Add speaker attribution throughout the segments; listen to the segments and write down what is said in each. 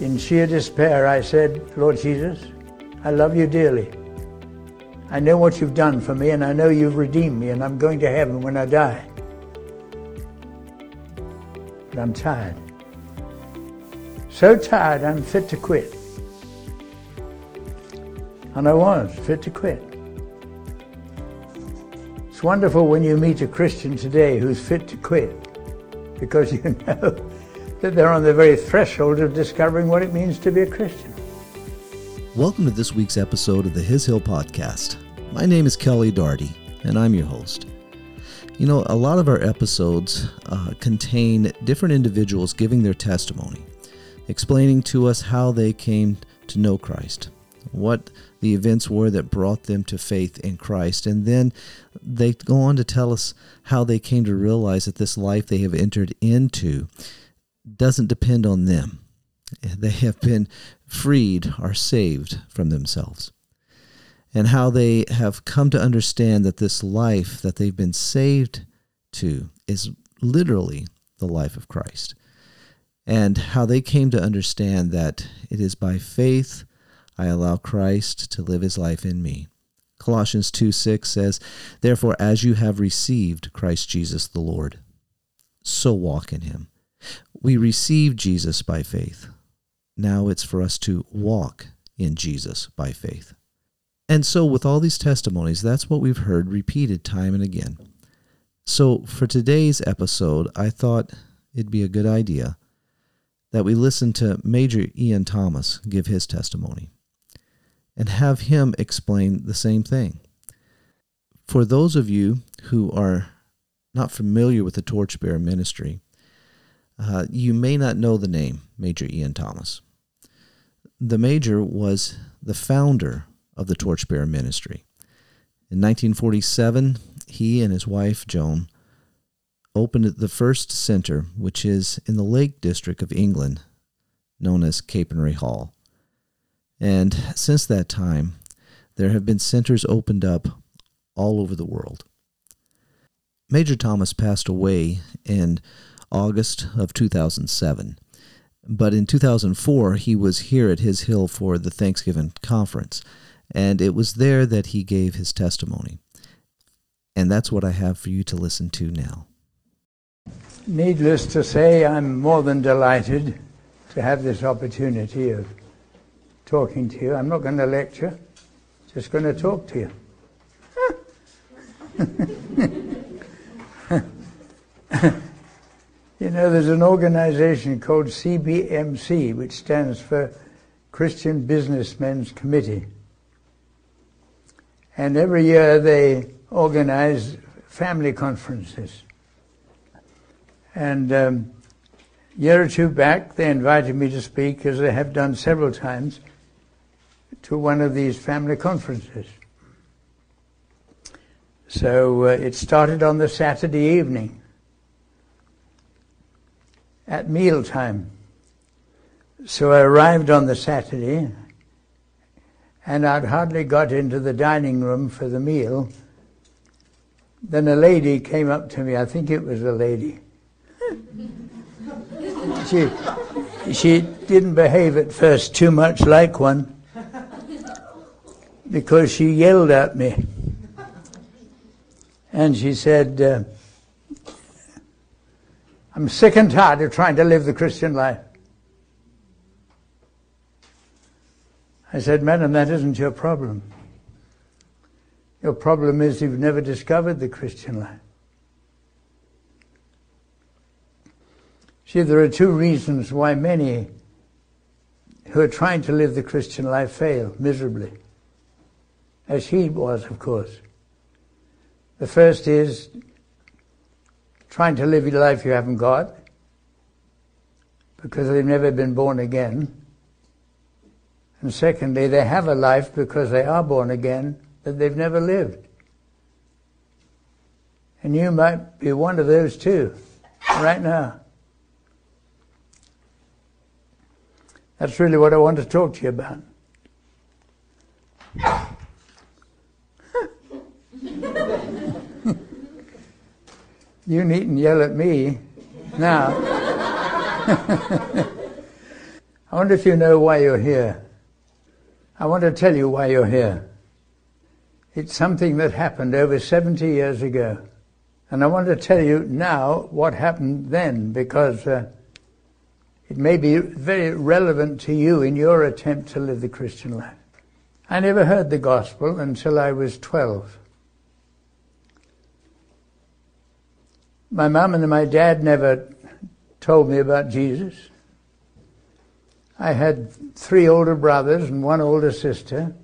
Speaker 1: In sheer despair, I said, Lord Jesus, I love you dearly. I know what you've done for me, and I know you've redeemed me, and I'm going to heaven when I die. But I'm tired. So tired, I'm fit to quit. And I was fit to quit. It's wonderful when you meet a Christian today who's fit to quit because you know that they're on the very threshold of discovering what it means to be a Christian.
Speaker 2: Welcome to this week's episode of the His Hill Podcast. My name is Kelly Darty, and I'm your host. You know, a lot of our episodes uh, contain different individuals giving their testimony, explaining to us how they came to know Christ, what the events were that brought them to faith in Christ. And then they go on to tell us how they came to realize that this life they have entered into doesn't depend on them. They have been freed or saved from themselves. And how they have come to understand that this life that they've been saved to is literally the life of Christ. And how they came to understand that it is by faith I allow Christ to live his life in me. Colossians 2 6 says, Therefore, as you have received Christ Jesus the Lord, so walk in him. We receive Jesus by faith. Now it's for us to walk in Jesus by faith. And so, with all these testimonies, that's what we've heard repeated time and again. So, for today's episode, I thought it'd be a good idea that we listen to Major Ian Thomas give his testimony and have him explain the same thing. For those of you who are not familiar with the Torchbearer ministry, uh, you may not know the name Major Ian Thomas. The Major was the founder of the Torchbearer ministry. In 1947, he and his wife Joan opened the first center, which is in the Lake District of England, known as Capernwray Hall. And since that time, there have been centers opened up all over the world. Major Thomas passed away in August of 2007. But in 2004, he was here at His Hill for the Thanksgiving conference, and it was there that he gave his testimony. And that's what I have for you to listen to now.
Speaker 1: Needless to say, I'm more than delighted to have this opportunity of talking to you. I'm not going to lecture, just going to talk to you. you know, there's an organization called CBMC, which stands for Christian Businessmen's Committee. And every year they organize family conferences. And um, year or two back, they invited me to speak, as they have done several times, to one of these family conferences. So uh, it started on the Saturday evening at mealtime. So I arrived on the Saturday and I'd hardly got into the dining room for the meal. Then a lady came up to me, I think it was a lady. she, she didn't behave at first too much like one because she yelled at me. And she said, uh, I'm sick and tired of trying to live the Christian life. I said, Madam, that isn't your problem. Your problem is you've never discovered the Christian life. See, there are two reasons why many who are trying to live the Christian life fail miserably as he was, of course. The first is trying to live a life you haven't got because they've never been born again. And secondly, they have a life because they are born again that they've never lived. And you might be one of those too, right now. That's really what I want to talk to you about. You needn't yell at me now. I wonder if you know why you're here. I want to tell you why you're here. It's something that happened over 70 years ago. And I want to tell you now what happened then because uh, it may be very relevant to you in your attempt to live the Christian life. I never heard the gospel until I was 12. My mom and my dad never told me about Jesus. I had three older brothers and one older sister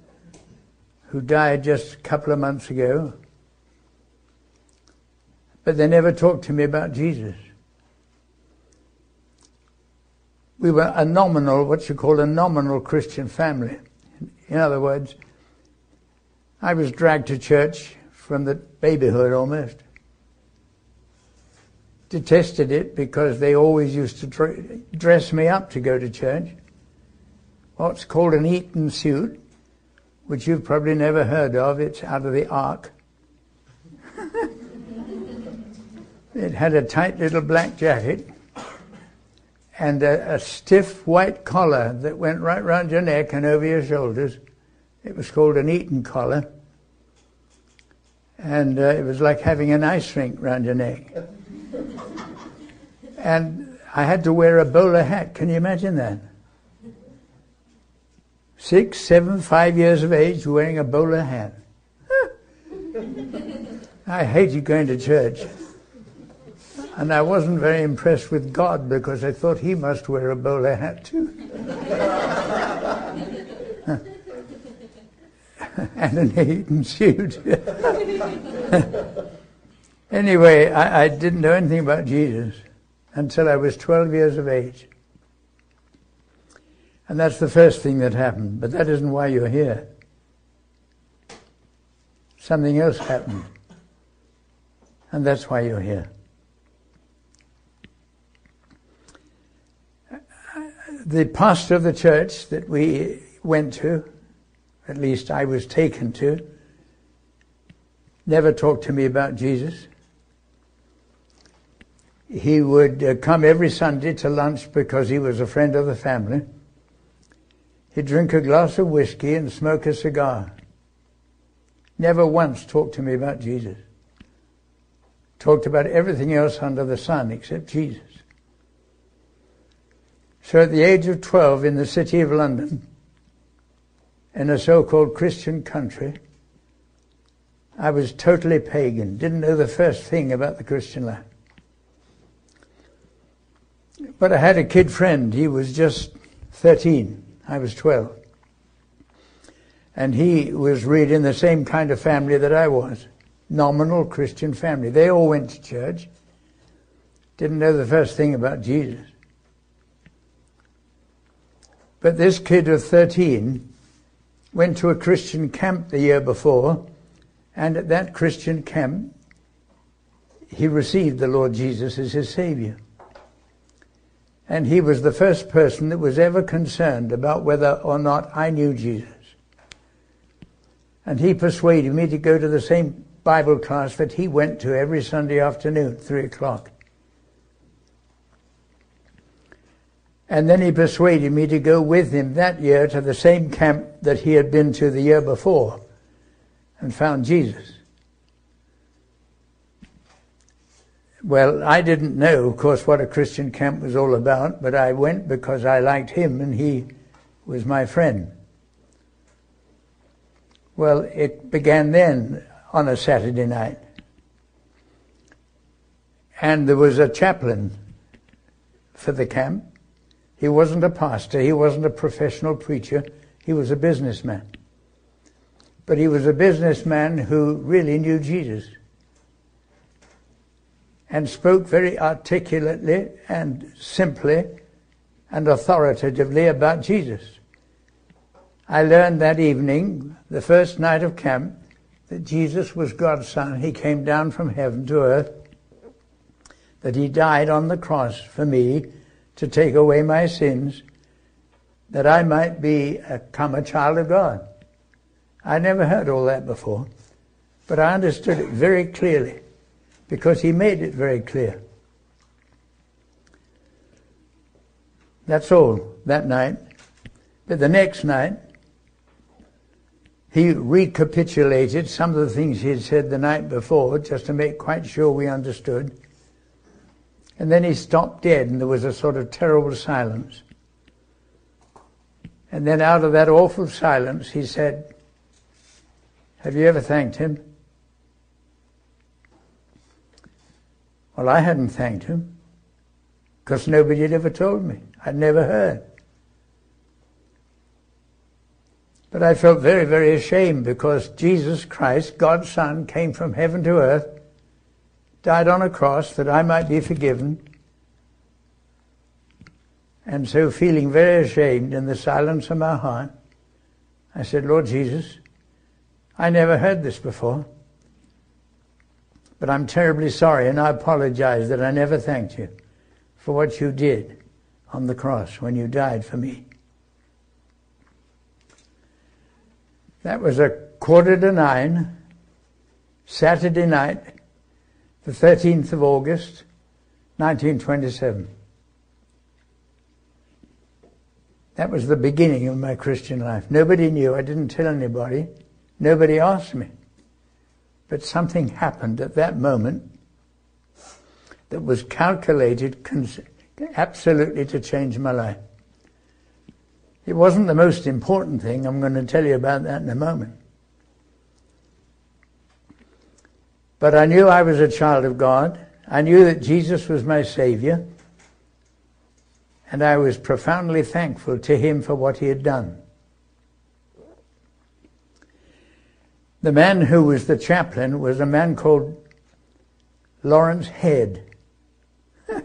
Speaker 1: who died just a couple of months ago. But they never talked to me about Jesus. We were a nominal, what you call a nominal Christian family. In other words, I was dragged to church from the babyhood almost. Detested it because they always used to dress me up to go to church. What's called an Eton suit, which you've probably never heard of. It's out of the Ark. it had a tight little black jacket and a, a, stiff white collar that went right round your neck and over your shoulders. It was called an Eton collar. And uh, it was like having an ice rink round your neck. and I had to wear a bowler hat. Can you imagine that? Six, seven, five years of age wearing a bowler hat. I hated going to church. And I wasn't very impressed with God because I thought he must wear a bowler hat too. and an Eton suit. anyway, I, I didn't know anything about Jesus until I was 12 years of age. And that's the first thing that happened. But that isn't why you're here. Something else happened. And that's why you're here. the pastor of the church that we went to, at least I was taken to, never talked to me about Jesus. He would uh, come every Sunday to lunch because he was a friend of the family. He'd drink a glass of whiskey and smoke a cigar. Never once talked to me about Jesus. Talked about everything else under the sun except Jesus. So at the age of 12 in the city of London, in a so-called Christian country, I was totally pagan, didn't know the first thing about the Christian life. But I had a kid friend, he was just 13, I was 12. And he was really in the same kind of family that I was, nominal Christian family. They all went to church, didn't know the first thing about Jesus. But this kid of 13 went to a Christian camp the year before, and at that Christian camp, he received the Lord Jesus as his Savior. And he was the first person that was ever concerned about whether or not I knew Jesus. And he persuaded me to go to the same Bible class that he went to every Sunday afternoon, three o'clock. And then he persuaded me to go with him that year to the same camp that he had been to the year before and found Jesus. Well, I didn't know, of course, what a Christian camp was all about, but I went because I liked him and he was my friend. Well, it began then on a Saturday night. And there was a chaplain for the camp. He wasn't a pastor, he wasn't a professional preacher, he was a businessman. But he was a businessman who really knew Jesus and spoke very articulately and simply and authoritatively about Jesus. I learned that evening, the first night of camp, that Jesus was God's Son. He came down from heaven to earth, that He died on the cross for me, to take away my sins that I might become a child of God. I never heard all that before, but I understood it very clearly because he made it very clear. That's all. that night. But the next night, he recapitulated some of the things he had said the night before just to make quite sure we understood. And then he stopped dead, and there was a sort of terrible silence. And then out of that awful silence, he said, Have you ever thanked him? Well, I hadn't thanked him because nobody had ever told me. I'd never heard. But I felt very, very ashamed because Jesus Christ, God's Son, came from heaven to earth, died on a cross that I might be forgiven. And so, feeling very ashamed in the silence of my heart, I said, Lord Jesus, I never heard this before. But I'm terribly sorry and I apologize that I never thanked you for what you did on the cross when you died for me. That was a quarter to nine, Saturday night, the 13th of August, 1927. That was the beginning of my Christian life. Nobody knew. I didn't tell anybody. Nobody asked me. But something happened at that moment that was calculated absolutely to change my life. It wasn't the most important thing. I'm going to tell you about that in a moment. But I knew I was a child of God. I knew that Jesus was my Savior. And I was profoundly thankful to Him for what He had done. The man who was the chaplain was a man called Lawrence Head.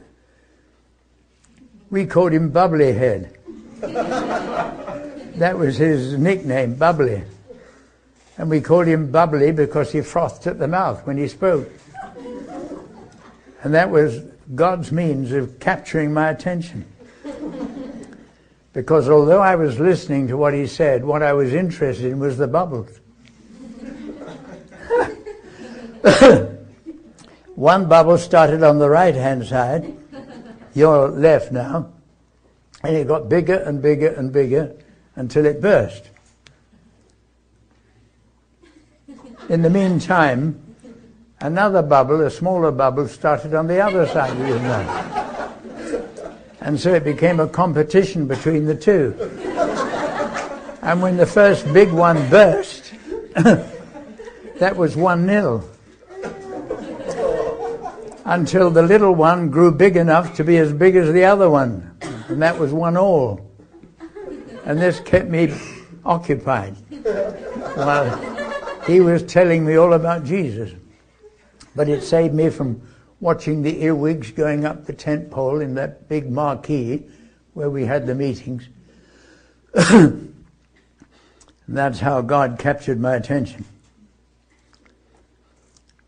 Speaker 1: we called him Bubbly Head. that was his nickname, Bubbly. And we called him Bubbly because he frothed at the mouth when he spoke. And that was God's means of capturing my attention. Because although I was listening to what he said, what I was interested in was the bubbles. One bubble started on the right hand side, your left now, and it got bigger and bigger and bigger until it burst. In the meantime, another bubble, a smaller bubble, started on the other side of your mouth. And so it became a competition between the two. And when the first big one burst, that was 1 nil until the little one grew big enough to be as big as the other one. And that was one all. And this kept me occupied while he was telling me all about Jesus. But it saved me from watching the earwigs going up the tent pole in that big marquee where we had the meetings. And that's how God captured my attention.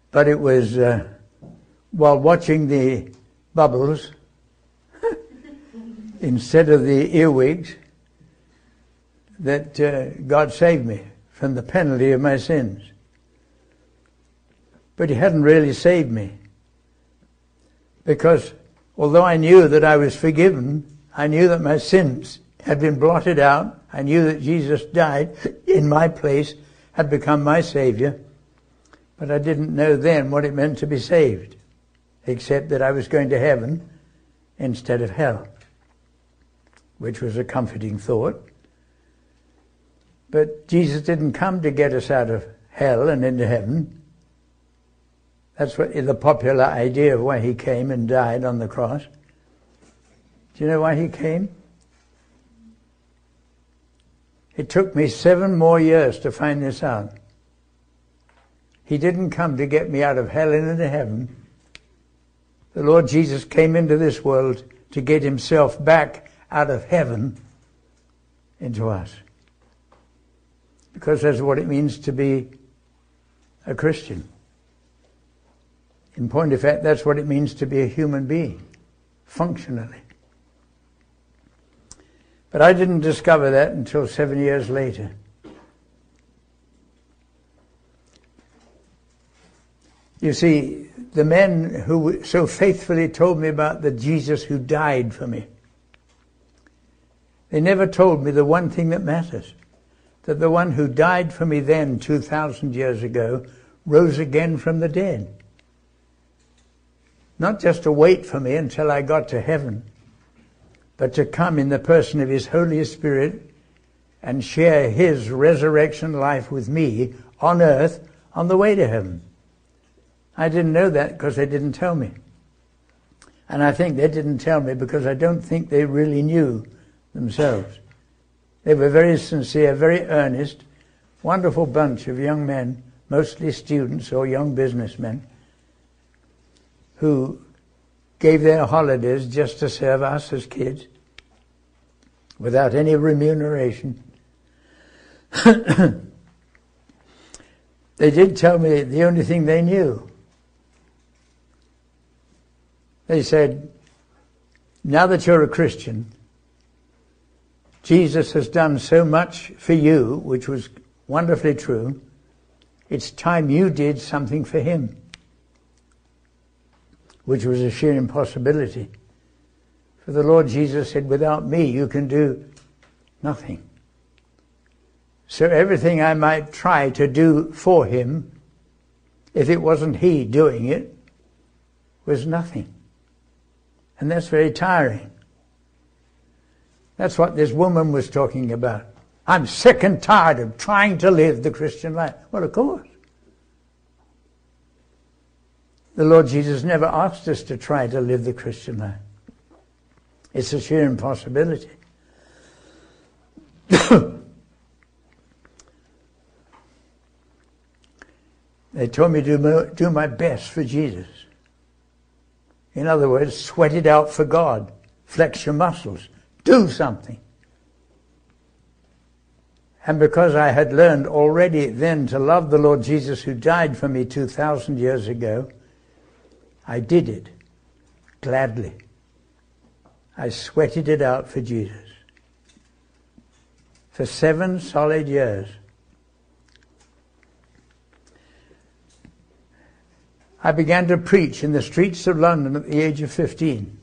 Speaker 1: But it was. Uh, while watching the bubbles instead of the earwigs that uh, God saved me from the penalty of my sins. But He hadn't really saved me. Because although I knew that I was forgiven, I knew that my sins had been blotted out, I knew that Jesus died in my place, had become my Savior, but I didn't know then what it meant to be saved except that I was going to heaven instead of hell, which was a comforting thought. But Jesus didn't come to get us out of hell and into heaven. That's what the popular idea of why he came and died on the cross. Do you know why he came? It took me seven more years to find this out. He didn't come to get me out of hell and into heaven. The Lord Jesus came into this world to get himself back out of heaven into us. Because that's what it means to be a Christian. In point of fact, that's what it means to be a human being, functionally. But I didn't discover that until seven years later. You see, the men who so faithfully told me about the Jesus who died for me, They never told me the one thing that matters that the one who died for me then 2,000 years ago rose again from the dead. Not just to wait for me until I got to heaven, but to come in the person of His Holy Spirit and share His resurrection life with me on earth on the way to heaven. I didn't know that because they didn't tell me. And I think they didn't tell me because I don't think they really knew themselves. They were very sincere, very earnest, wonderful bunch of young men, mostly students or young businessmen, who gave their holidays just to serve us as kids without any remuneration. they did tell me the only thing they knew they said, now that you're a Christian, Jesus has done so much for you, which was wonderfully true. It's time you did something for him, which was a sheer impossibility. For the Lord Jesus said, without me you can do nothing. So everything I might try to do for him, if it wasn't he doing it, was nothing. And that's very tiring. That's what this woman was talking about. I'm sick and tired of trying to live the Christian life. Well, of course. The Lord Jesus never asked us to try to live the Christian life. It's a sheer impossibility. they told me to do my best for Jesus. In other words, sweat it out for God. Flex your muscles. Do something. And because I had learned already then to love the Lord Jesus who died for me 2,000 years ago, I did it gladly. I sweated it out for Jesus. For seven solid years. I began to preach in the streets of London at the age of 15.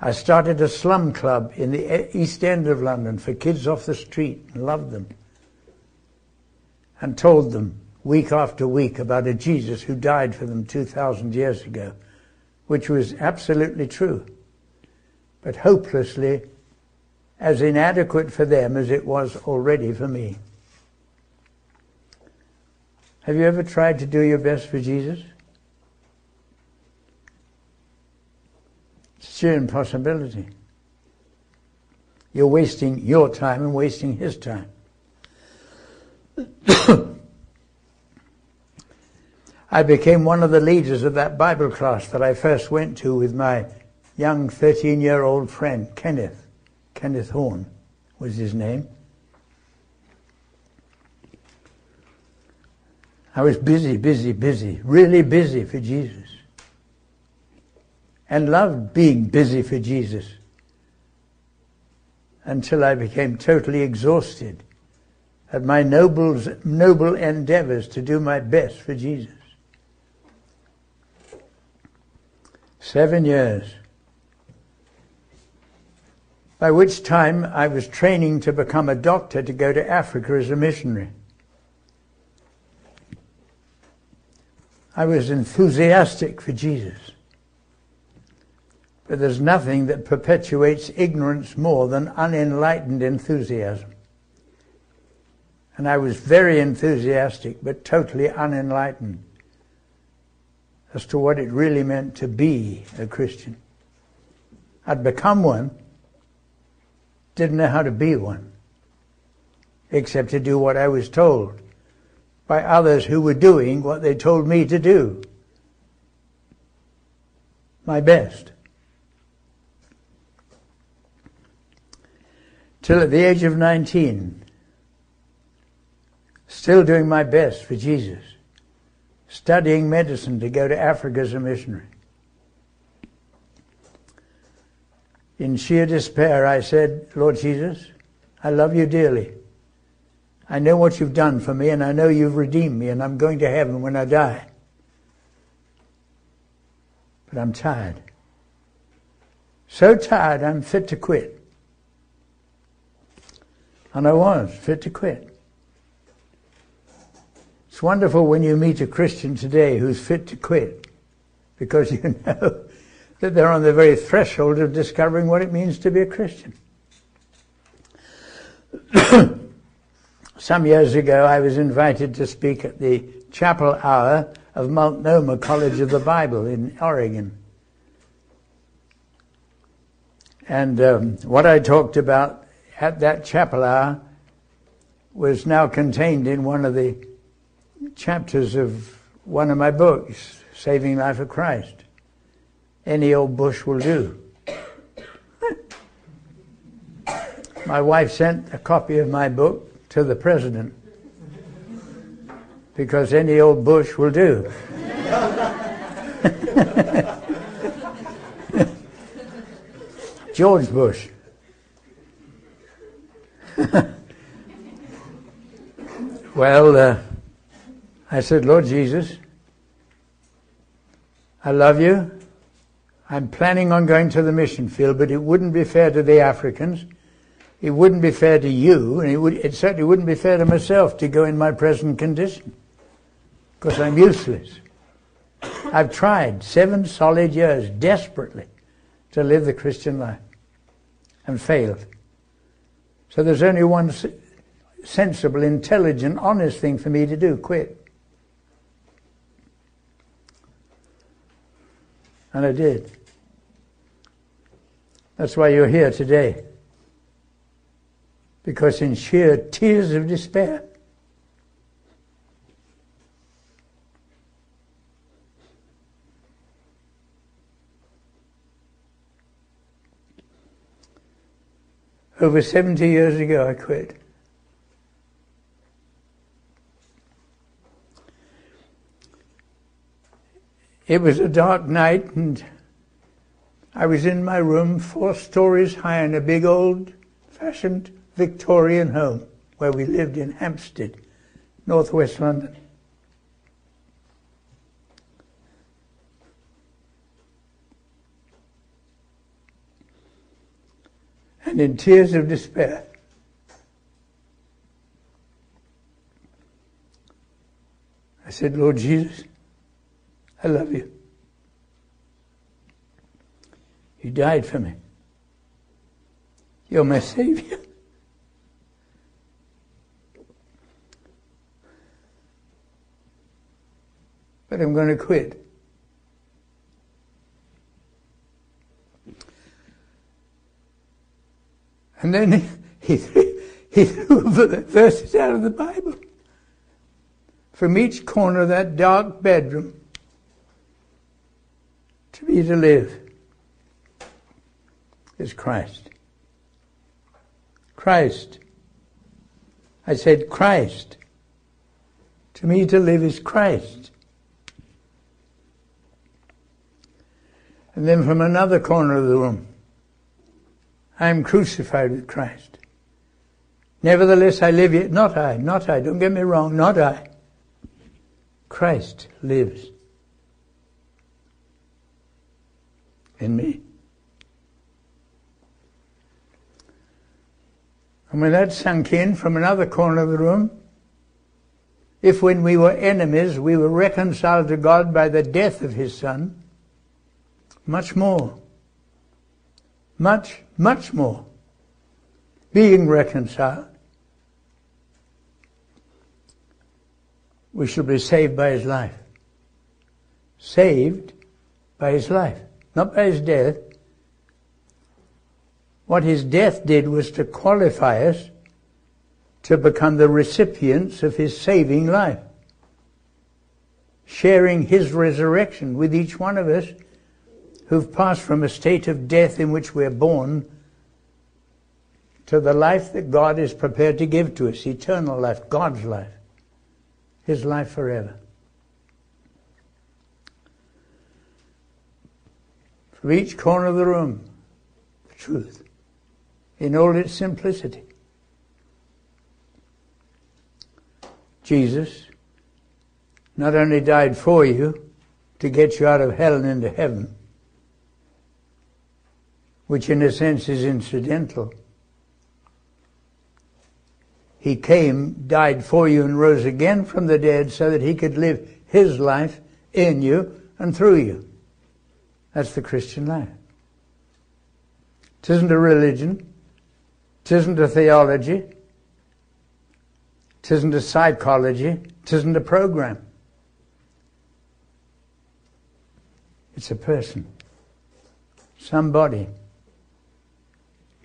Speaker 1: I started a slum club in the East End of London for kids off the street and loved them. And told them week after week about a Jesus who died for them 2,000 years ago, which was absolutely true, but hopelessly as inadequate for them as it was already for me. Have you ever tried to do your best for Jesus? It's sheer impossibility. You're wasting your time and wasting his time. I became one of the leaders of that Bible class that I first went to with my young 13 year old friend, Kenneth. Kenneth Horn was his name. I was busy, busy, busy, really busy for Jesus. And loved being busy for Jesus until I became totally exhausted at my noble, noble endeavors to do my best for Jesus. Seven years. By which time I was training to become a doctor to go to Africa as a missionary. I was enthusiastic for Jesus. But there's nothing that perpetuates ignorance more than unenlightened enthusiasm. And I was very enthusiastic, but totally unenlightened as to what it really meant to be a Christian. I'd become one, didn't know how to be one, except to do what I was told by others who were doing what they told me to do. My best. Till at the age of 19, still doing my best for Jesus, studying medicine to go to Africa as a missionary. In sheer despair, I said, Lord Jesus, I love you dearly. I know what you've done for me, and I know you've redeemed me, and I'm going to heaven when I die. But I'm tired. so tired I'm fit to quit. And I was fit to quit. It's wonderful when you meet a Christian today who's fit to quit because you know that they're on the very threshold of discovering what it means to be a Christian. Some years ago, I was invited to speak at the chapel hour of Multnomah College of the Bible in Oregon. And um, what I talked about at that chapel hour was now contained in one of the chapters of one of my books, Saving Life of Christ. Any old bush will do. my wife sent a copy of my book to the president because any old bush will do. George Bush. well, uh, I said, Lord Jesus, I love you. I'm planning on going to the mission field, but it wouldn't be fair to the Africans it wouldn't be fair to you, and it, would, it certainly wouldn't be fair to myself to go in my present condition, because I'm useless. I've tried seven solid years desperately to live the Christian life and failed. So there's only one sensible, intelligent, honest thing for me to do quit. And I did. That's why you're here today because in sheer tears of despair, Over 70 years ago, I quit. It was a dark night, and I was in my room, four stories high, in a big old fashioned Victorian home where we lived in Hampstead, northwest London. And in tears of despair, I said, Lord Jesus, I love you. You died for me. You're my Savior. But I'm going to quit. And then he, threw, he threw verses out of the Bible. From each corner of that dark bedroom to be to live is Christ. Christ. I said Christ. To me to live is Christ. And then from another corner of the room, I am crucified with Christ. Nevertheless, I live yet. Not I, not I. Don't get me wrong, not I. Christ lives in me. And when that sunk in from another corner of the room, if when we were enemies we were reconciled to God by the death of His Son, much more. Much, much more. Being reconciled. We shall be saved by his life. Saved by his life, not by his death. What his death did was to qualify us to become the recipients of his saving life, sharing his resurrection with each one of us who've passed from a state of death in which we're born to the life that God is prepared to give to us, eternal life, God's life, His life forever. From each corner of the room, the truth, in all its simplicity. Jesus not only died for you to get you out of hell and into heaven, which in a sense is incidental. He came, died for you, and rose again from the dead so that he could live his life in you and through you. That's the Christian life. It isn't a religion. It isn't a theology. It isn't a psychology. It isn't a program. It's a person. Somebody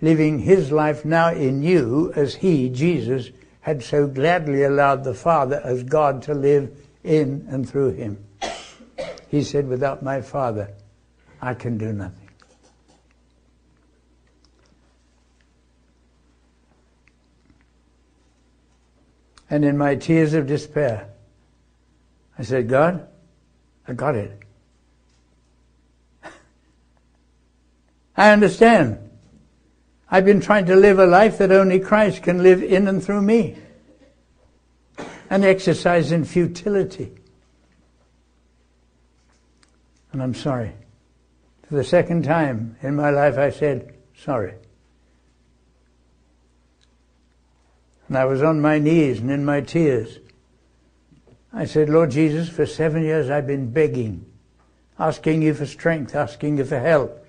Speaker 1: living his life now in you as he, Jesus, had so gladly allowed the Father as God to live in and through him. He said, Without my Father, I can do nothing. And in my tears of despair, I said, God, I got it. I understand. I've been trying to live a life that only Christ can live in and through me. An exercise in futility. And I'm sorry. For the second time in my life, I said, sorry. And I was on my knees and in my tears. I said, Lord Jesus, for seven years I've been begging, asking you for strength, asking you for help,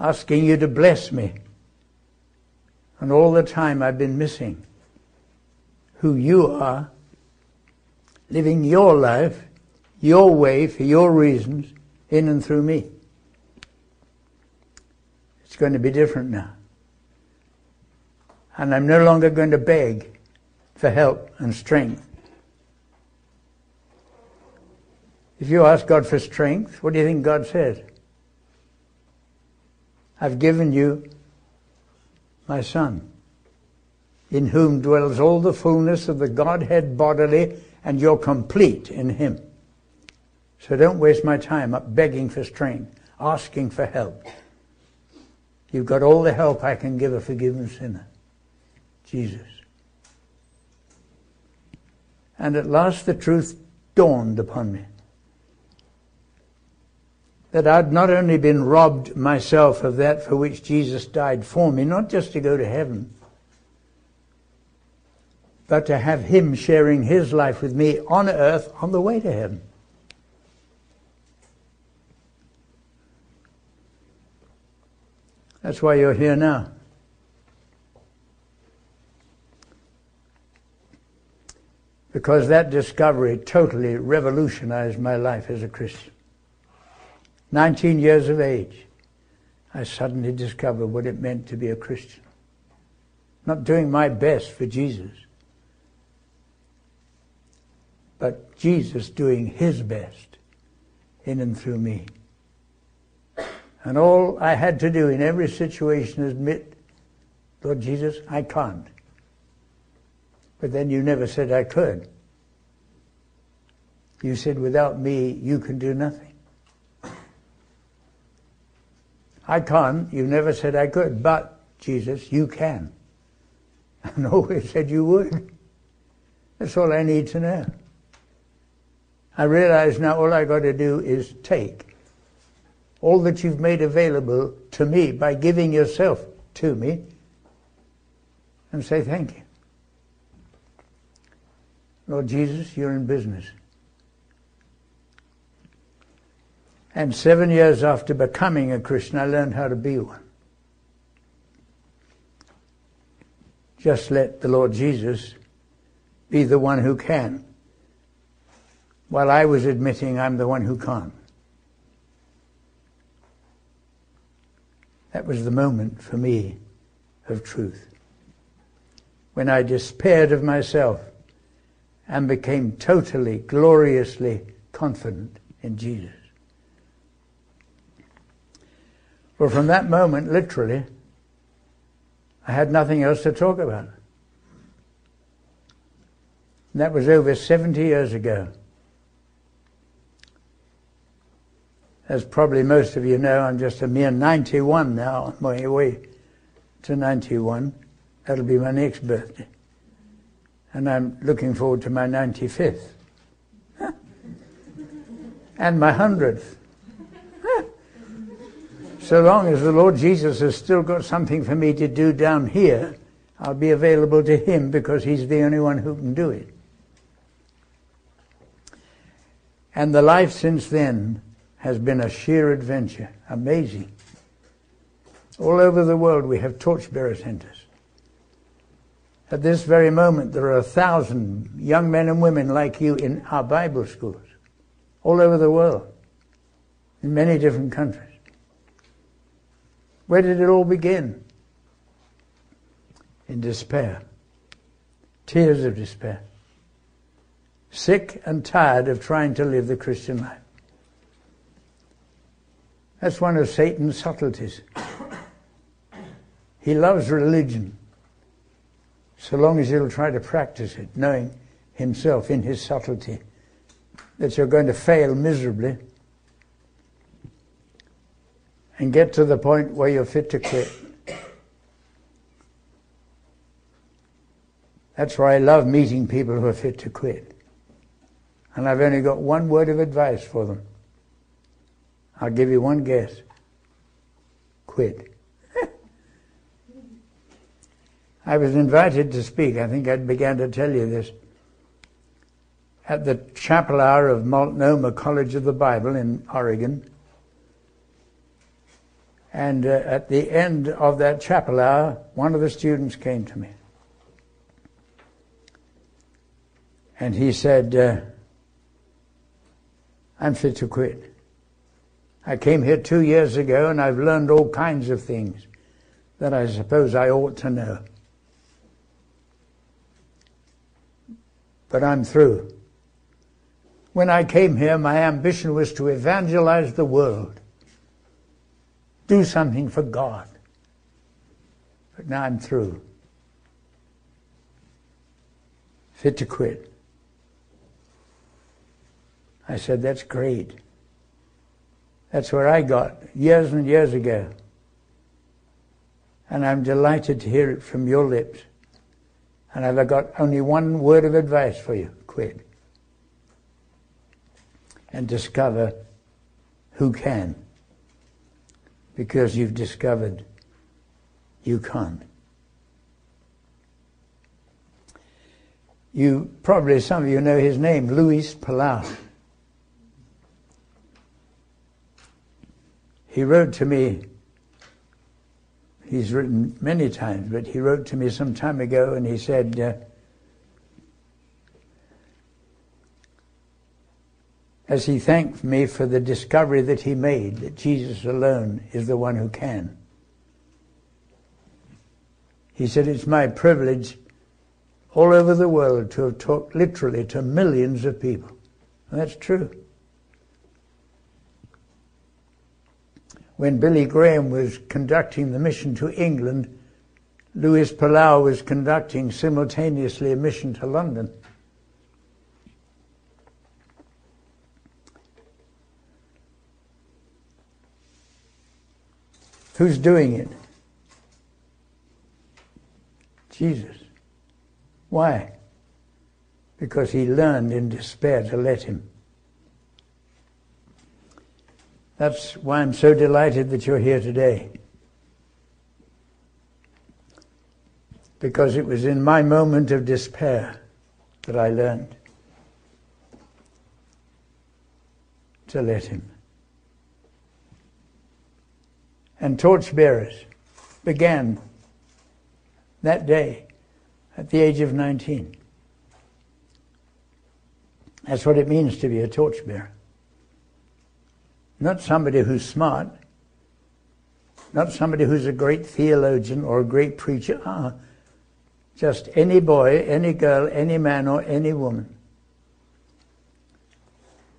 Speaker 1: asking you to bless me. And all the time I've been missing who you are, living your life, your way, for your reasons, in and through me. It's going to be different now. And I'm no longer going to beg for help and strength. If you ask God for strength, what do you think God says? I've given you my Son, in whom dwells all the fullness of the Godhead bodily, and you're complete in Him. So don't waste my time up begging for strength, asking for help. You've got all the help I can give a forgiven sinner. Jesus. And at last the truth dawned upon me that I'd not only been robbed myself of that for which Jesus died for me, not just to go to heaven, but to have Him sharing His life with me on earth on the way to heaven. That's why you're here now. Because that discovery totally revolutionized my life as a Christian. 19 years of age, I suddenly discovered what it meant to be a Christian. Not doing my best for Jesus, but Jesus doing his best in and through me. And all I had to do in every situation is admit, Lord Jesus, I can't. But then you never said I could. You said, without me, you can do nothing. I can't. You never said I could. But, Jesus, you can. And always said you would. That's all I need to know. I realize now all I got to do is take all that you've made available to me by giving yourself to me and say thank you. Lord Jesus, you're in business. And seven years after becoming a Christian, I learned how to be one. Just let the Lord Jesus be the one who can, while I was admitting I'm the one who can't. That was the moment for me of truth. When I despaired of myself and became totally, gloriously confident in Jesus. Well, from that moment, literally, I had nothing else to talk about. And that was over 70 years ago. As probably most of you know, I'm just a mere 91 now, on my way to 91. That'll be my next birthday. And I'm looking forward to my 95th. and my 100th. So long as the Lord Jesus has still got something for me to do down here, I'll be available to Him because He's the only one who can do it. And the life since then has been a sheer adventure. Amazing. All over the world we have torchbearer centers. At this very moment, there are a thousand young men and women like you in our Bible schools all over the world, in many different countries. Where did it all begin? In despair, tears of despair, sick and tired of trying to live the Christian life. That's one of Satan's subtleties. He loves religion so long as he'll try to practice it, knowing himself in his subtlety that you're going to fail miserably and get to the point where you're fit to quit. That's why I love meeting people who are fit to quit. And I've only got one word of advice for them. I'll give you one guess. Quit. I was invited to speak. I think I began to tell you this at the chapel hour of Multnomah College of the Bible in Oregon. And uh, at the end of that chapel hour, one of the students came to me. And he said, uh, I'm fit to quit. I came here two years ago and I've learned all kinds of things that I suppose I ought to know. But I'm through. When I came here, my ambition was to evangelize the world, do something for God. But now I'm through. Fit to quit. I said, That's great. That's where I got years and years ago. And I'm delighted to hear it from your lips. And I've got only one word of advice for you quit and discover who can. Because you've discovered you can't. You probably, some of you know his name, Luis Palau. He wrote to me, he's written many times, but he wrote to me some time ago and he said, uh, as he thanked me for the discovery that he made that Jesus alone is the one who can. He said, It's my privilege all over the world to have talked literally to millions of people. And that's true. When Billy Graham was conducting the mission to England, Luis Palau was conducting simultaneously a mission to London. Who's doing it? Jesus. Why? Because he learned in despair to let him. That's why I'm so delighted that you're here today. Because it was in my moment of despair that I learned to let him. And torchbearers began that day at the age of 19. That's what it means to be a torchbearer. Not somebody who's smart, not somebody who's a great theologian or a great preacher. Ah, just any boy, any girl, any man, or any woman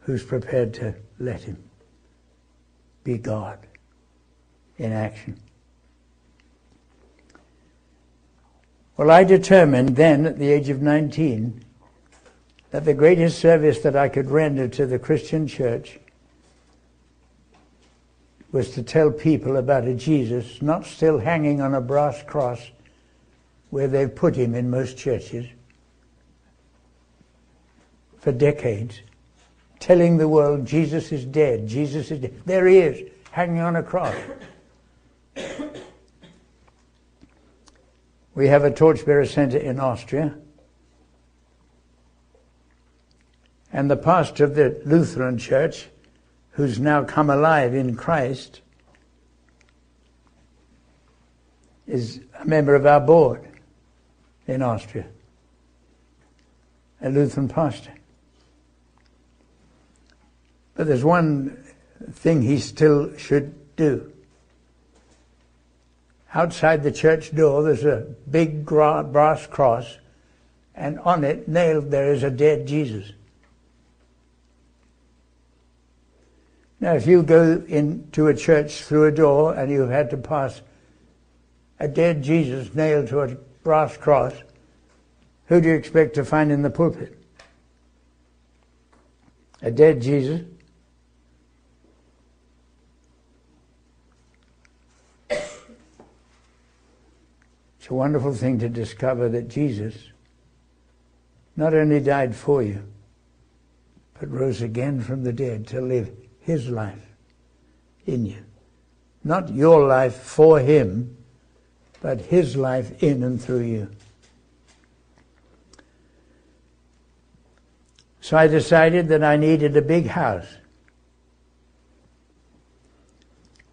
Speaker 1: who's prepared to let him be God in action. Well, I determined then, at the age of 19, that the greatest service that I could render to the Christian church was to tell people about a Jesus not still hanging on a brass cross where they've put him in most churches for decades, telling the world Jesus is dead, Jesus is dead. There he is, hanging on a cross we have a torchbearer centre in Austria. And the pastor of the Lutheran church, who's now come alive in Christ, is a member of our board in Austria, a Lutheran pastor. But there's one thing he still should do. Outside the church door, there's a big brass cross, and on it, nailed there, is a dead Jesus. Now, if you go into a church through a door and you've had to pass a dead Jesus nailed to a brass cross, who do you expect to find in the pulpit? A dead Jesus? It's a wonderful thing to discover that Jesus not only died for you, but rose again from the dead to live his life in you. Not your life for him, but his life in and through you. So I decided that I needed a big house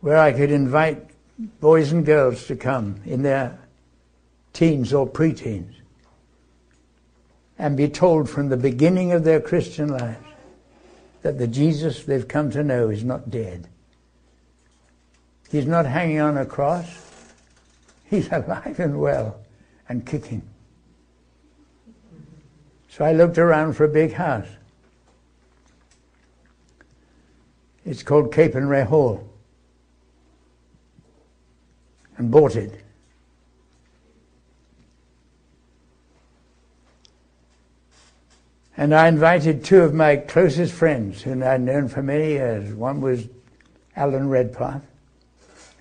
Speaker 1: where I could invite boys and girls to come in their teens or preteens and be told from the beginning of their Christian lives that the Jesus they've come to know is not dead. He's not hanging on a cross. He's alive and well and kicking. So I looked around for a big house. It's called Capernwray Hall. And bought it. And I invited two of my closest friends, whom I'd known for many years. One was Alan Redpath,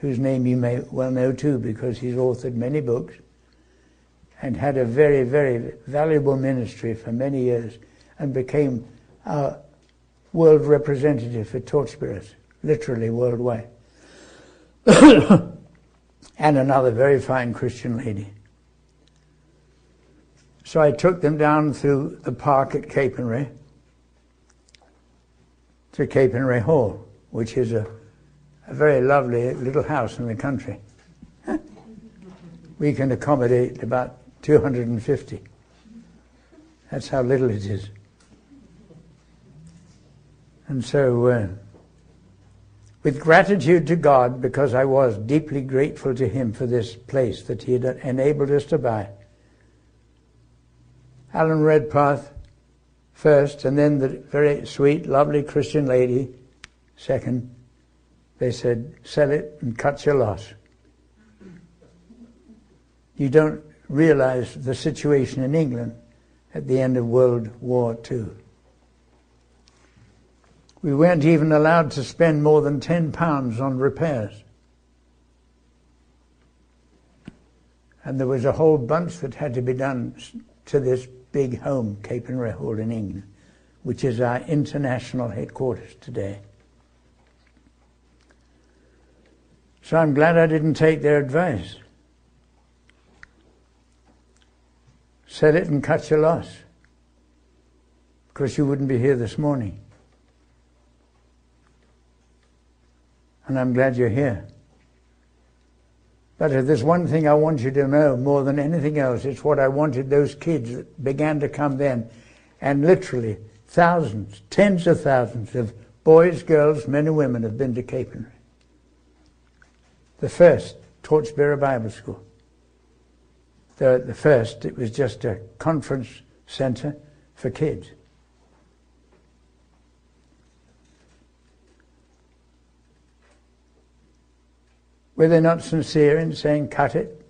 Speaker 1: whose name you may well know too, because he's authored many books and had a very, very valuable ministry for many years and became our world representative for torchbearers, literally worldwide. and another very fine Christian lady. So I took them down through the park at Capernwray to Capernwray Hall, which is a, a very lovely little house in the country. we can accommodate about 250. That's how little it is. And so, uh, with gratitude to God, because I was deeply grateful to Him for this place that He had enabled us to buy, Alan Redpath first, and then the very sweet, lovely Christian lady second. They said, sell it and cut your loss. You don't realize the situation in England at the end of World War II. We weren't even allowed to spend more than £10 on repairs. And there was a whole bunch that had to be done to this big home, Capernwray Hall in England, which is our international headquarters today. So I'm glad I didn't take their advice. Sell it and cut your loss. Because you wouldn't be here this morning. And I'm glad you're here. But if there's one thing I want you to know more than anything else, it's what I wanted those kids that began to come then. And literally, thousands, tens of thousands of boys, girls, men and women have been to Capernwray. The first Torchbearer Bible School. The, the first, it was just a conference center for kids. Were they not sincere in saying, cut it?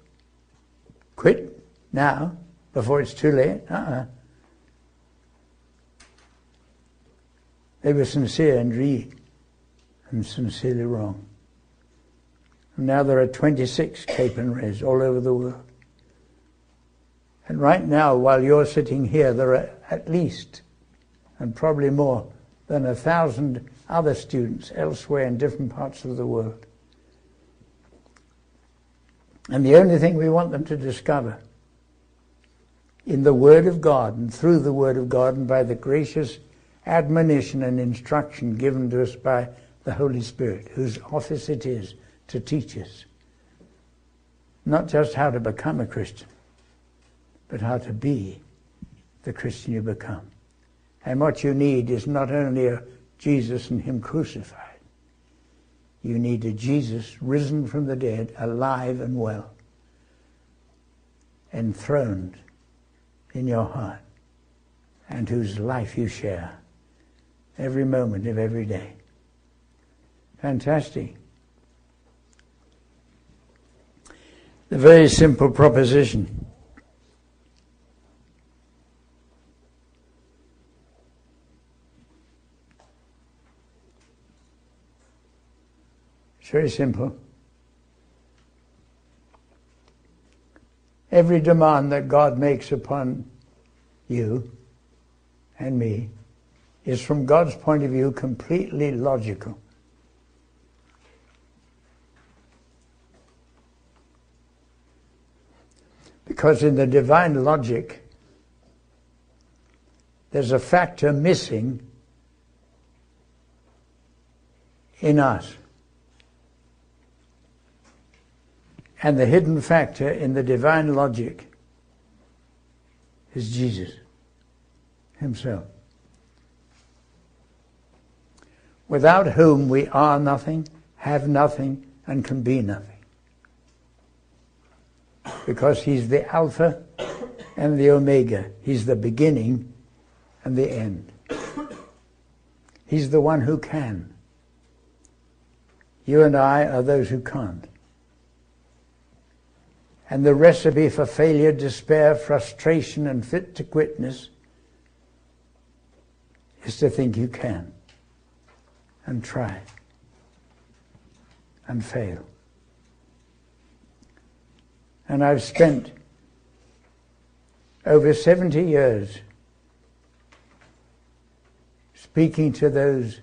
Speaker 1: Quit now, before it's too late? Uh-uh. They were sincere and read, and sincerely wrong. And now there are 26 Capernwrays all over the world. And right now, while you're sitting here, there are at least, and probably more, than a thousand other students elsewhere in different parts of the world And the only thing we want them to discover in the Word of God and through the Word of God and by the gracious admonition and instruction given to us by the Holy Spirit, whose office it is to teach us not just how to become a Christian, but how to be the Christian you become. And what you need is not only a Jesus and Him crucified, you need a Jesus risen from the dead, alive and well, enthroned in your heart, and whose life you share every moment of every day. Fantastic. The very simple proposition. It's very simple. Every demand that God makes upon you and me is from God's point of view completely logical. Because in the divine logic, there's a factor missing in us. And the hidden factor in the divine logic is Jesus Himself. Without whom we are nothing, have nothing, and can be nothing because he's the Alpha and the Omega. He's the beginning and the end. He's the one who can. You and I are those who can't. And the recipe for failure, despair, frustration, and fit to quitness is to think you can and try and fail. And I've spent over 70 years speaking to those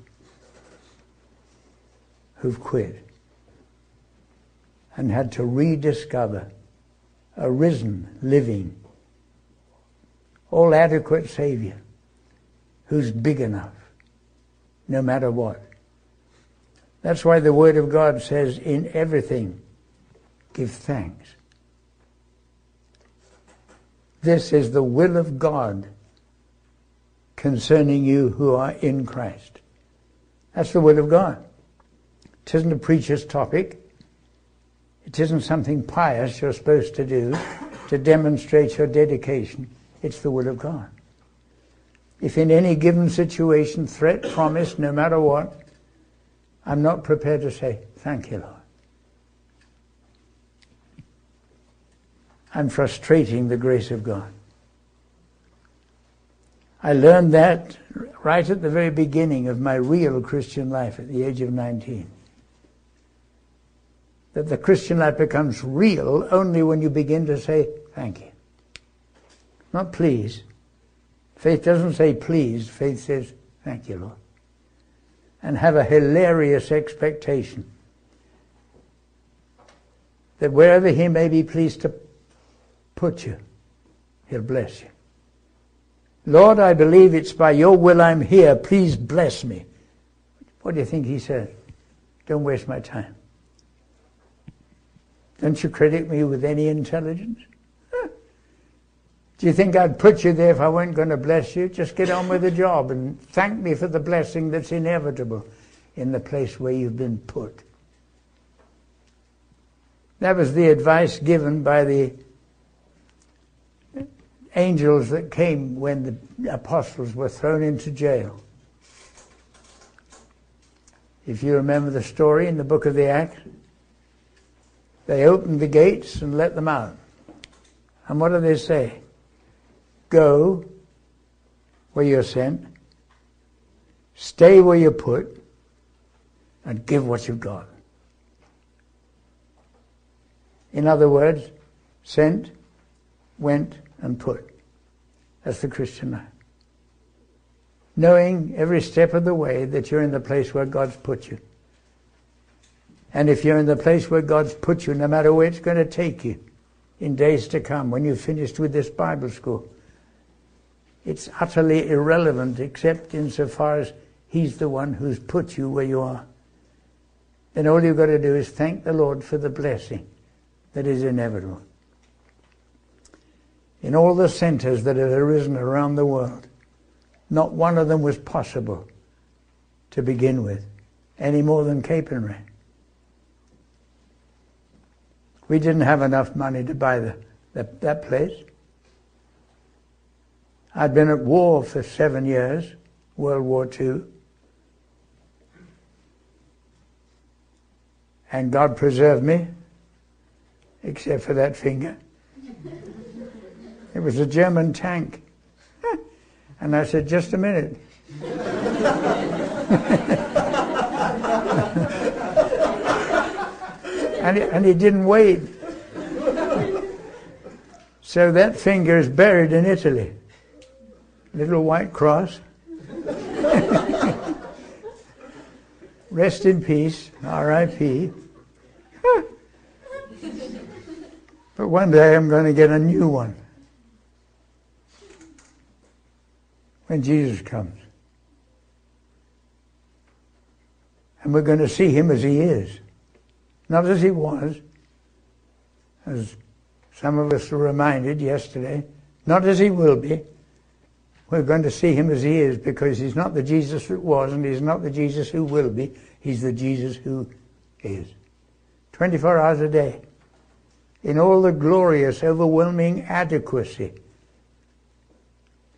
Speaker 1: who've quit and had to rediscover a risen, living, all adequate Savior who's big enough, no matter what. That's why the Word of God says, in everything, give thanks. This is the will of God concerning you who are in Christ. That's the will of God. It isn't a preacher's topic. It isn't something pious you're supposed to do to demonstrate your dedication. It's the will of God. If in any given situation, threat, promise, no matter what, I'm not prepared to say, Thank you, Lord. I'm frustrating the grace of God. I learned that right at the very beginning of my real Christian life at the age of 19. That the Christian life becomes real only when you begin to say, thank you. Not please. Faith doesn't say please, faith says, thank you, Lord. And have a hilarious expectation that wherever He may be pleased to put you. He'll bless you. Lord, I believe it's by your will I'm here. Please bless me. What do you think he said? Don't waste my time. Don't you credit me with any intelligence? Do you think I'd put you there if I weren't going to bless you? Just get on with the job and thank me for the blessing that's inevitable in the place where you've been put. That was the advice given by the angels that came when the apostles were thrown into jail. If you remember the story in the book of the Acts, they opened the gates and let them out. And what do they say? Go where you're sent, stay where you're put, and give what you've got. In other words, sent, went, and put. That's the Christian life. Knowing every step of the way that you're in the place where God's put you. And if you're in the place where God's put you, no matter where it's going to take you in days to come, when you've finished with this Bible school, it's utterly irrelevant except insofar as He's the one who's put you where you are. Then all you've got to do is thank the Lord for the blessing that is inevitable. In all the centers that have arisen around the world, not one of them was possible to begin with, any more than Capernwray. We didn't have enough money to buy the, the, that place. I'd been at war for seven years, World War II. And God preserved me, except for that finger. It was a German tank. And I said, just a minute. and, he, and he didn't wait. So that finger is buried in Italy. Little white cross. Rest in peace, R.I.P. but one day I'm going to get a new one. When Jesus comes. And we're going to see him as he is, not as he was, as some of us were reminded yesterday, not as he will be. We're going to see him as he is because he's not the Jesus that was and he's not the Jesus who will be. He's the Jesus who is. 24 hours a day. In all the glorious, overwhelming adequacy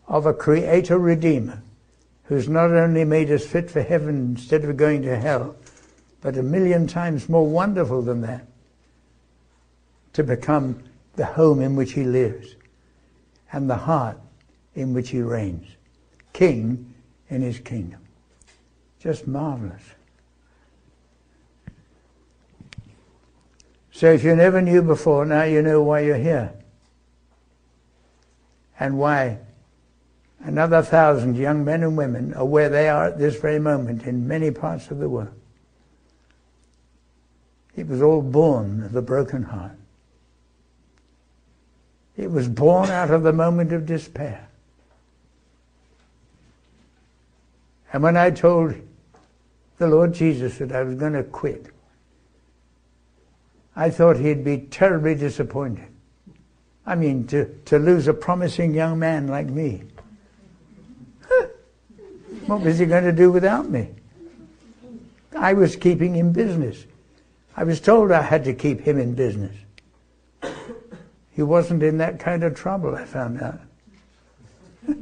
Speaker 1: of a creator redeemer who's not only made us fit for heaven instead of going to hell, but a million times more wonderful than that to become the home in which he lives and the heart in which he reigns, king in his kingdom. Just marvelous. So if you never knew before, now you know why you're here. And why another thousand young men and women are where they are at this very moment in many parts of the world. It was all born of the broken heart. It was born out of the moment of despair. And when I told the Lord Jesus that I was going to quit, I thought he'd be terribly disappointed. I mean, to, to lose a promising young man like me. What was he going to do without me? I was keeping him business. I was told I had to keep him in business. He wasn't in that kind of trouble, I found out.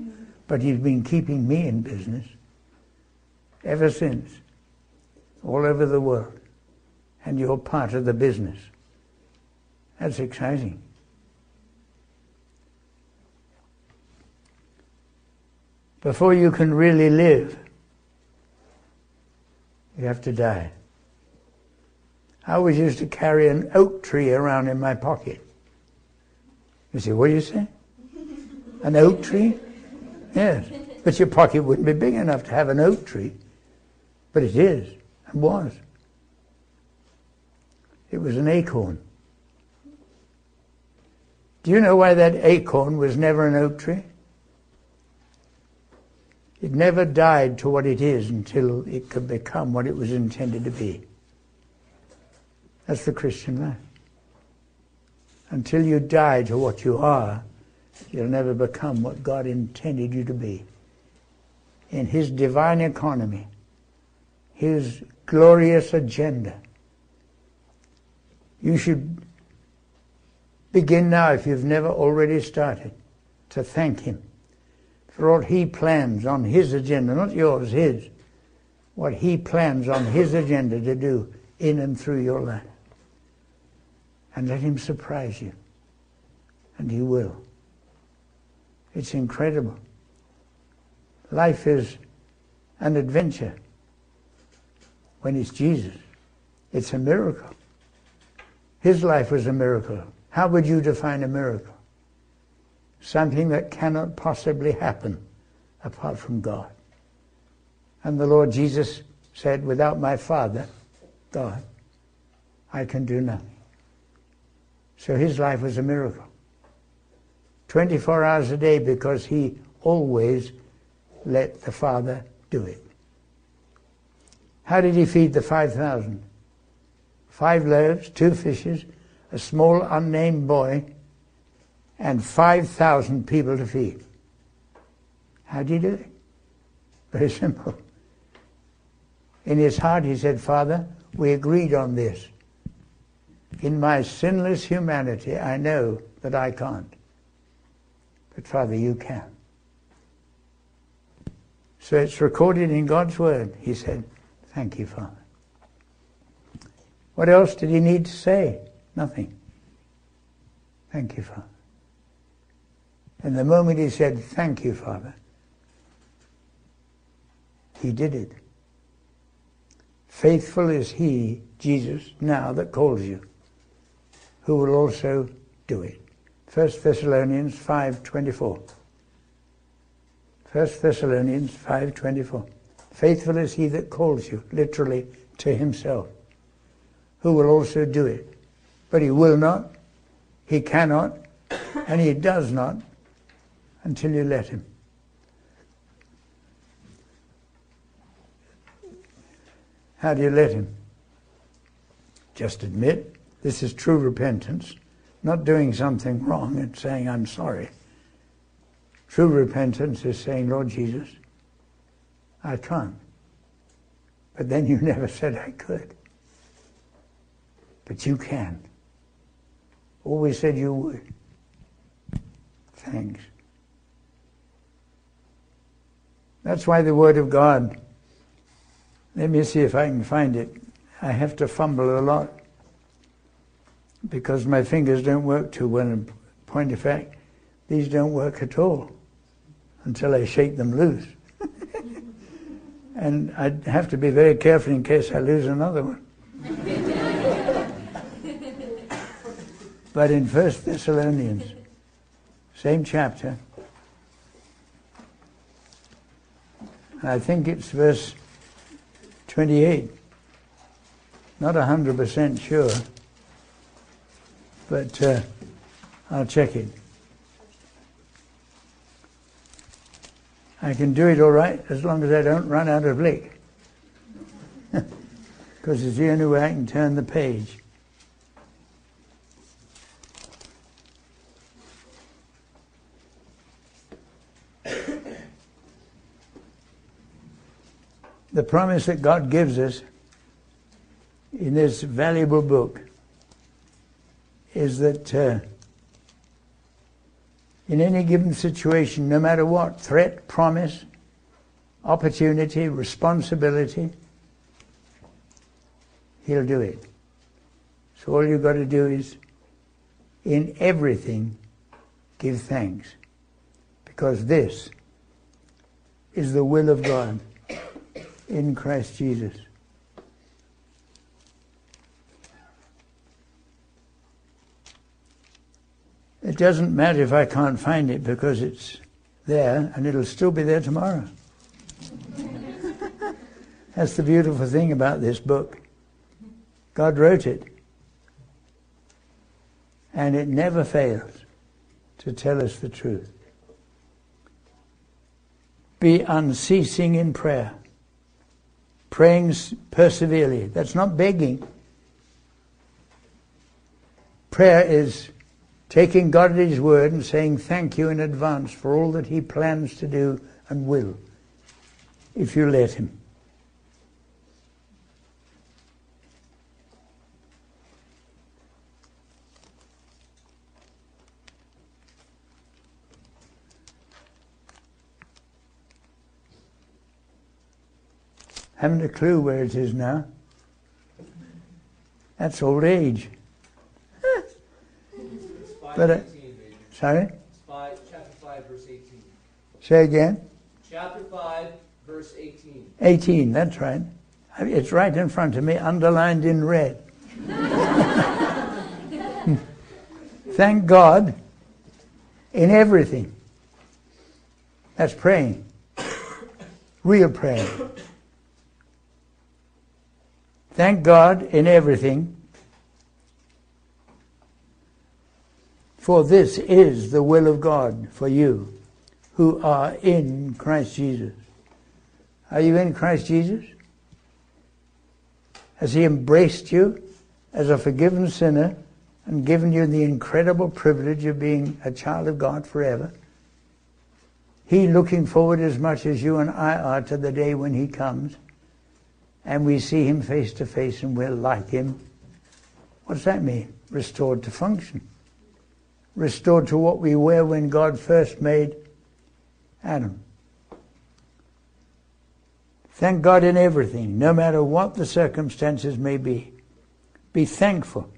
Speaker 1: but he's been keeping me in business ever since, all over the world. And you're part of the business. That's exciting. Before you can really live, you have to die. I always used to carry an oak tree around in my pocket. You say, what do you say? An oak tree? Yes. But your pocket wouldn't be big enough to have an oak tree. But it is, and was. It was an acorn. Do you know why that acorn was never an oak tree? It never died to what it is until it could become what it was intended to be. That's the Christian life. Until you die to what you are, you'll never become what God intended you to be. In His divine economy, His glorious agenda, you should begin now, if you've never already started, to thank Him for what He plans on His agenda, not yours, His. What He plans on His agenda to do in and through your life. And let Him surprise you. And He will. It's incredible. Life is an adventure when it's Jesus. It's a miracle. His life was a miracle. How would you define a miracle? something that cannot possibly happen apart from God. And the Lord Jesus said, without my Father, God, I can do nothing. So his life was a miracle. 24 hours a day because he always let the Father do it. How did he feed the 5,000? Five loaves, two fishes, a small unnamed boy, and 5,000 people to feed. How did he do it? Very simple. In his heart, he said, Father, we agreed on this. In my sinless humanity, I know that I can't. But Father, you can. So it's recorded in God's Word. He said, Thank you, Father. What else did he need to say? Nothing. Thank you, Father. And the moment he said, Thank you, Father, he did it. Faithful is he, Jesus, now that calls you, who will also do it. 1 Thessalonians 5.24. 1 Thessalonians 5.24. Faithful is he that calls you, literally, to himself, who will also do it. But he will not, he cannot, and he does not until you let him. How do you let him? Just admit this is true repentance, not doing something wrong and saying, I'm sorry. True repentance is saying, Lord Jesus, I can't. But then you never said I could. But you can. Always said you would. Thanks. That's why the Word of God, let me see if I can find it. I have to fumble a lot because my fingers don't work too well. In point of fact, these don't work at all until I shake them loose. and I have to be very careful in case I lose another one. but in First Thessalonians, same chapter, I think it's verse 28. Not 100% sure, but uh, I'll check it. I can do it all right as long as I don't run out of lick. Because it's the only way I can turn the page. the promise that God gives us in this valuable book is that uh, in any given situation, no matter what threat, promise, opportunity, responsibility, He'll do it. So all you've got to do is, in everything, give thanks. Because this is the will of God in Christ Jesus. It doesn't matter if I can't find it because it's there and it'll still be there tomorrow. That's the beautiful thing about this book. God wrote it. And it never fails to tell us the truth. Be unceasing in prayer praying perseverely. That's not begging. Prayer is taking God at His word and saying thank you in advance for all that He plans to do and will, if you let Him. Haven't a clue where it is now. That's old age. But uh, sorry.
Speaker 3: Five, chapter five, verse eighteen.
Speaker 1: Say again.
Speaker 3: Chapter five, verse eighteen.
Speaker 1: Eighteen. That's right. It's right in front of me, underlined in red. Thank God in everything. That's praying. Real praying. Thank God in everything, For this is the will of God for you who are in Christ Jesus. Are you in Christ Jesus? Has He embraced you as a forgiven sinner and given you the incredible privilege of being a child of God forever? He looking forward as much as you and I are to the day when He comes and we see Him face to face and we're like Him. What does that mean? Restored to function. Restored to what we were when God first made Adam. Thank God in everything, no matter what the circumstances may be. Be thankful.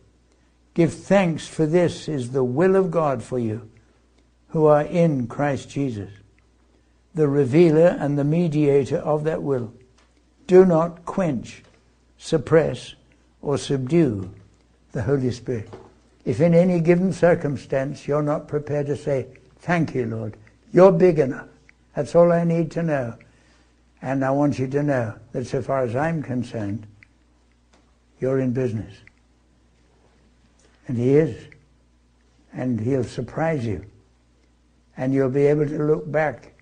Speaker 1: Give thanks, for this is the will of God for you who are in Christ Jesus, the revealer and the mediator of that will. Do not quench, suppress, or subdue the Holy Spirit. If in any given circumstance you're not prepared to say, Thank you, Lord, you're big enough. That's all I need to know. And I want you to know that so far as I'm concerned, you're in business. And he is. And he'll surprise you. And you'll be able to look back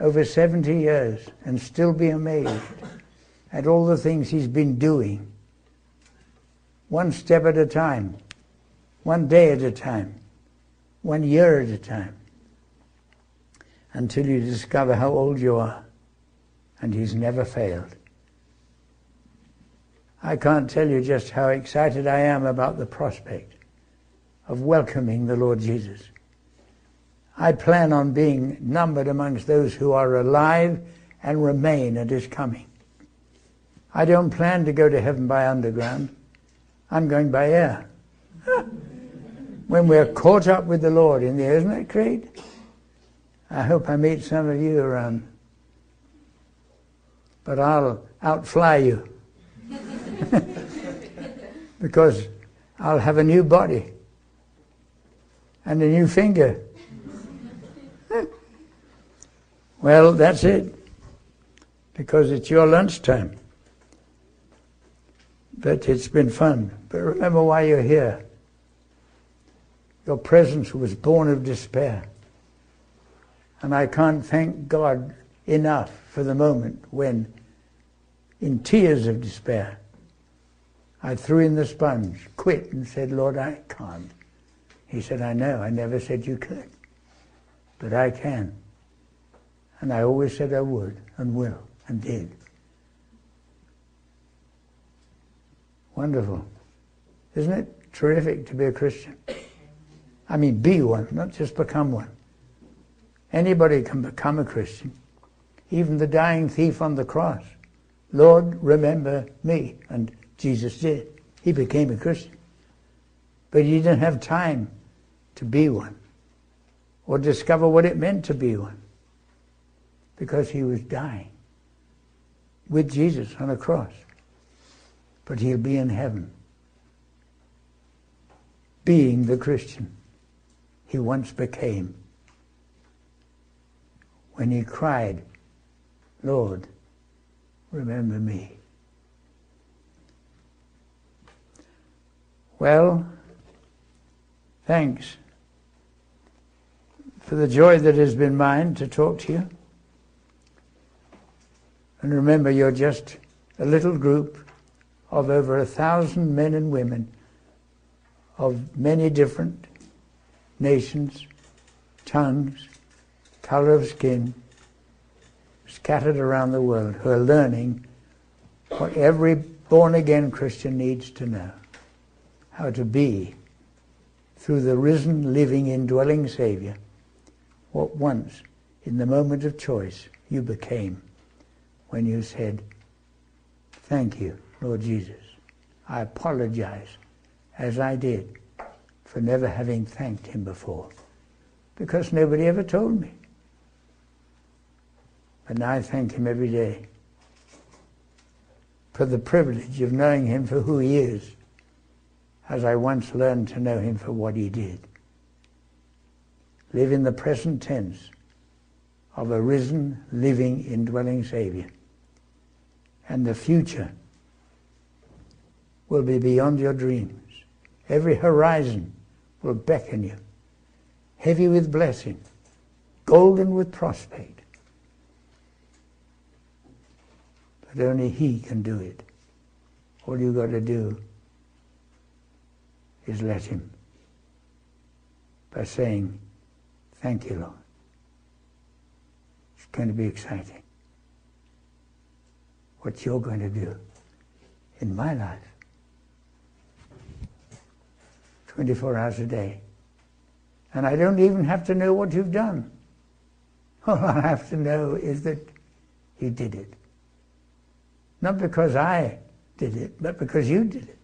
Speaker 1: over 70 years and still be amazed at all the things he's been doing. One step at a time, one day at a time, one year at a time, until you discover how old you are. And he's never failed. I can't tell you just how excited I am about the prospect of welcoming the Lord Jesus. I plan on being numbered amongst those who are alive and remain at his coming. I don't plan to go to heaven by underground. I'm going by air. when we're caught up with the Lord in isn't that great? I hope I meet some of you around. But I'll outfly you. because I'll have a new body and a new finger. well, that's it. Because it's your lunchtime. But it's been fun. But remember why you're here. Your presence was born of despair. And I can't thank God enough for the moment when, in tears of despair, I threw in the sponge, quit, and said, Lord, I can't. He said, I know, I never said you could, but I can. And I always said I would, and will, and did. Wonderful. Isn't it terrific to be a Christian? I mean, be one, not just become one. Anybody can become a Christian. Even the dying thief on the cross. Lord, remember me. And Jesus did. He became a Christian. But he didn't have time to be one or discover what it meant to be one because he was dying with Jesus on a cross. But he'll be in heaven being the Christian he once became when he cried, Lord, remember me. Well, thanks for the joy that has been mine to talk to you. And remember, you're just a little group of over a thousand men and women of many different nations, tongues, color of skin, scattered around the world, who are learning what every born again Christian needs to know how to be through the risen, living, indwelling Savior what once, in the moment of choice, you became when you said, Thank you, Lord Jesus. I apologize, as I did, for never having thanked him before, because nobody ever told me. But now I thank him every day for the privilege of knowing him for who he is, as I once learned to know him for what he did live in the present tense of a risen, living, indwelling Savior. And the future will be beyond your dreams. Every horizon will beckon you heavy with blessing, golden with prospect. But only He can do it. All you got to do is let Him by saying, Thank you, Lord. It's going to be exciting. What you're going to do in my life. 24 hours a day. And I don't even have to know what you've done. All I have to know is that you did it. Not because I did it, but because you did it.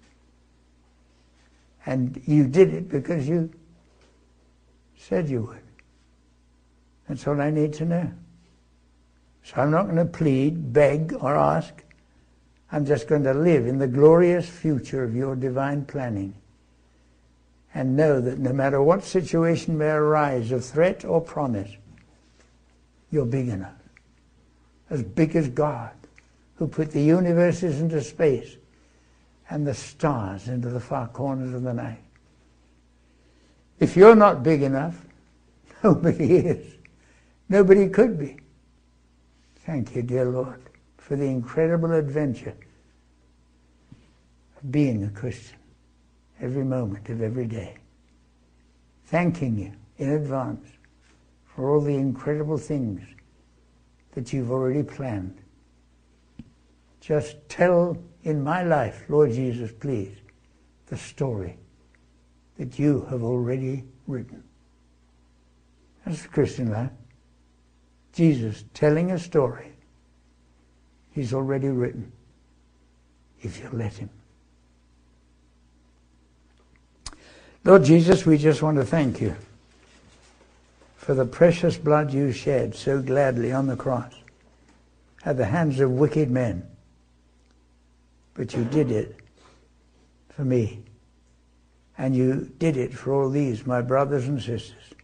Speaker 1: And you did it because you said you would. That's all I need to know. So I'm not going to plead, beg, or ask. I'm just going to live in the glorious future of your divine planning and know that no matter what situation may arise of threat or promise, you're big enough. As big as God, who put the universes into space and the stars into the far corners of the night. If you're not big enough, nobody is. Nobody could be. Thank you, dear Lord, for the incredible adventure of being a Christian every moment of every day. Thanking you in advance for all the incredible things that you've already planned. Just tell in my life, Lord Jesus, please, the story that you have already written. That's the Christian life. Jesus telling a story he's already written if you let him. Lord Jesus, we just want to thank you for the precious blood you shed so gladly on the cross at the hands of wicked men. But you did it for me. And you did it for all these, my brothers and sisters,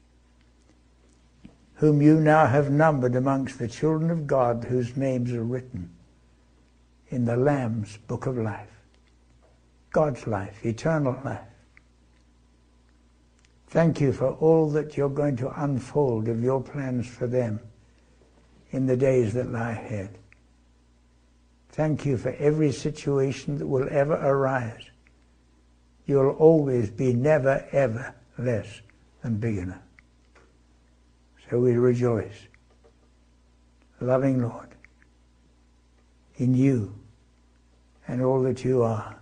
Speaker 1: whom you now have numbered amongst the children of God whose names are written in the Lamb's book of life. God's life, eternal life. Thank you for all that you're going to unfold of your plans for them in the days that lie ahead. Thank you for every situation that will ever arise. You'll always be never, ever less than big enough. So we rejoice, loving Lord, in you and all that you are,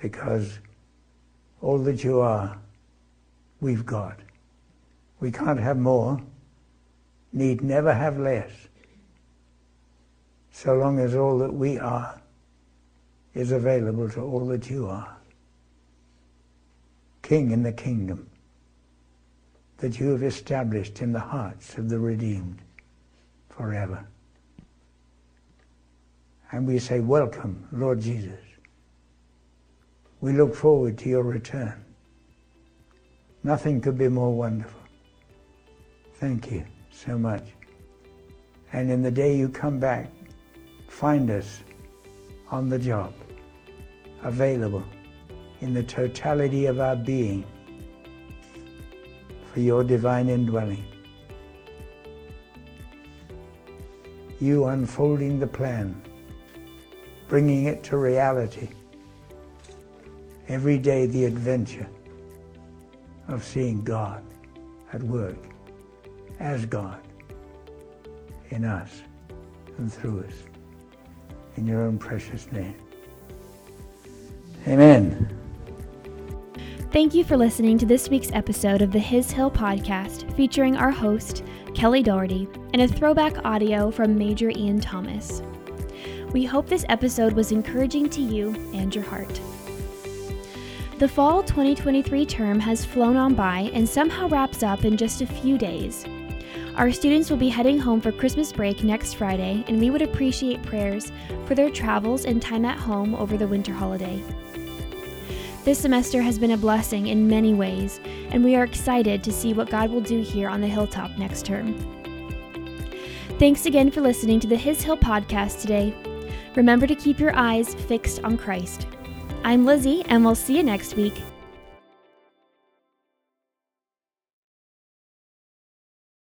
Speaker 1: because all that you are we've got. We can't have more, need never have less, so long as all that we are is available to all that you are. King in the kingdom that you have established in the hearts of the redeemed forever. And we say, Welcome, Lord Jesus. We look forward to your return. Nothing could be more wonderful. Thank you so much. And in the day you come back, find us on the job, available in the totality of our being for your divine indwelling. You unfolding the plan, bringing it to reality. Every day the adventure of seeing God at work as God in us and through us. In your own precious name. Amen.
Speaker 4: Thank you for listening to this week's episode of the His Hill podcast featuring our host, Kelly Doherty, and a throwback audio from Major Ian Thomas. We hope this episode was encouraging to you and your heart. The fall 2023 term has flown on by and somehow wraps up in just a few days. Our students will be heading home for Christmas break next Friday, and we would appreciate prayers for their travels and time at home over the winter holiday. This semester has been a blessing in many ways, and we are excited to see what God will do here on the hilltop next term. Thanks again for listening to the His Hill podcast today. Remember to keep your eyes fixed on Christ. I'm Lizzie, and we'll see you next week.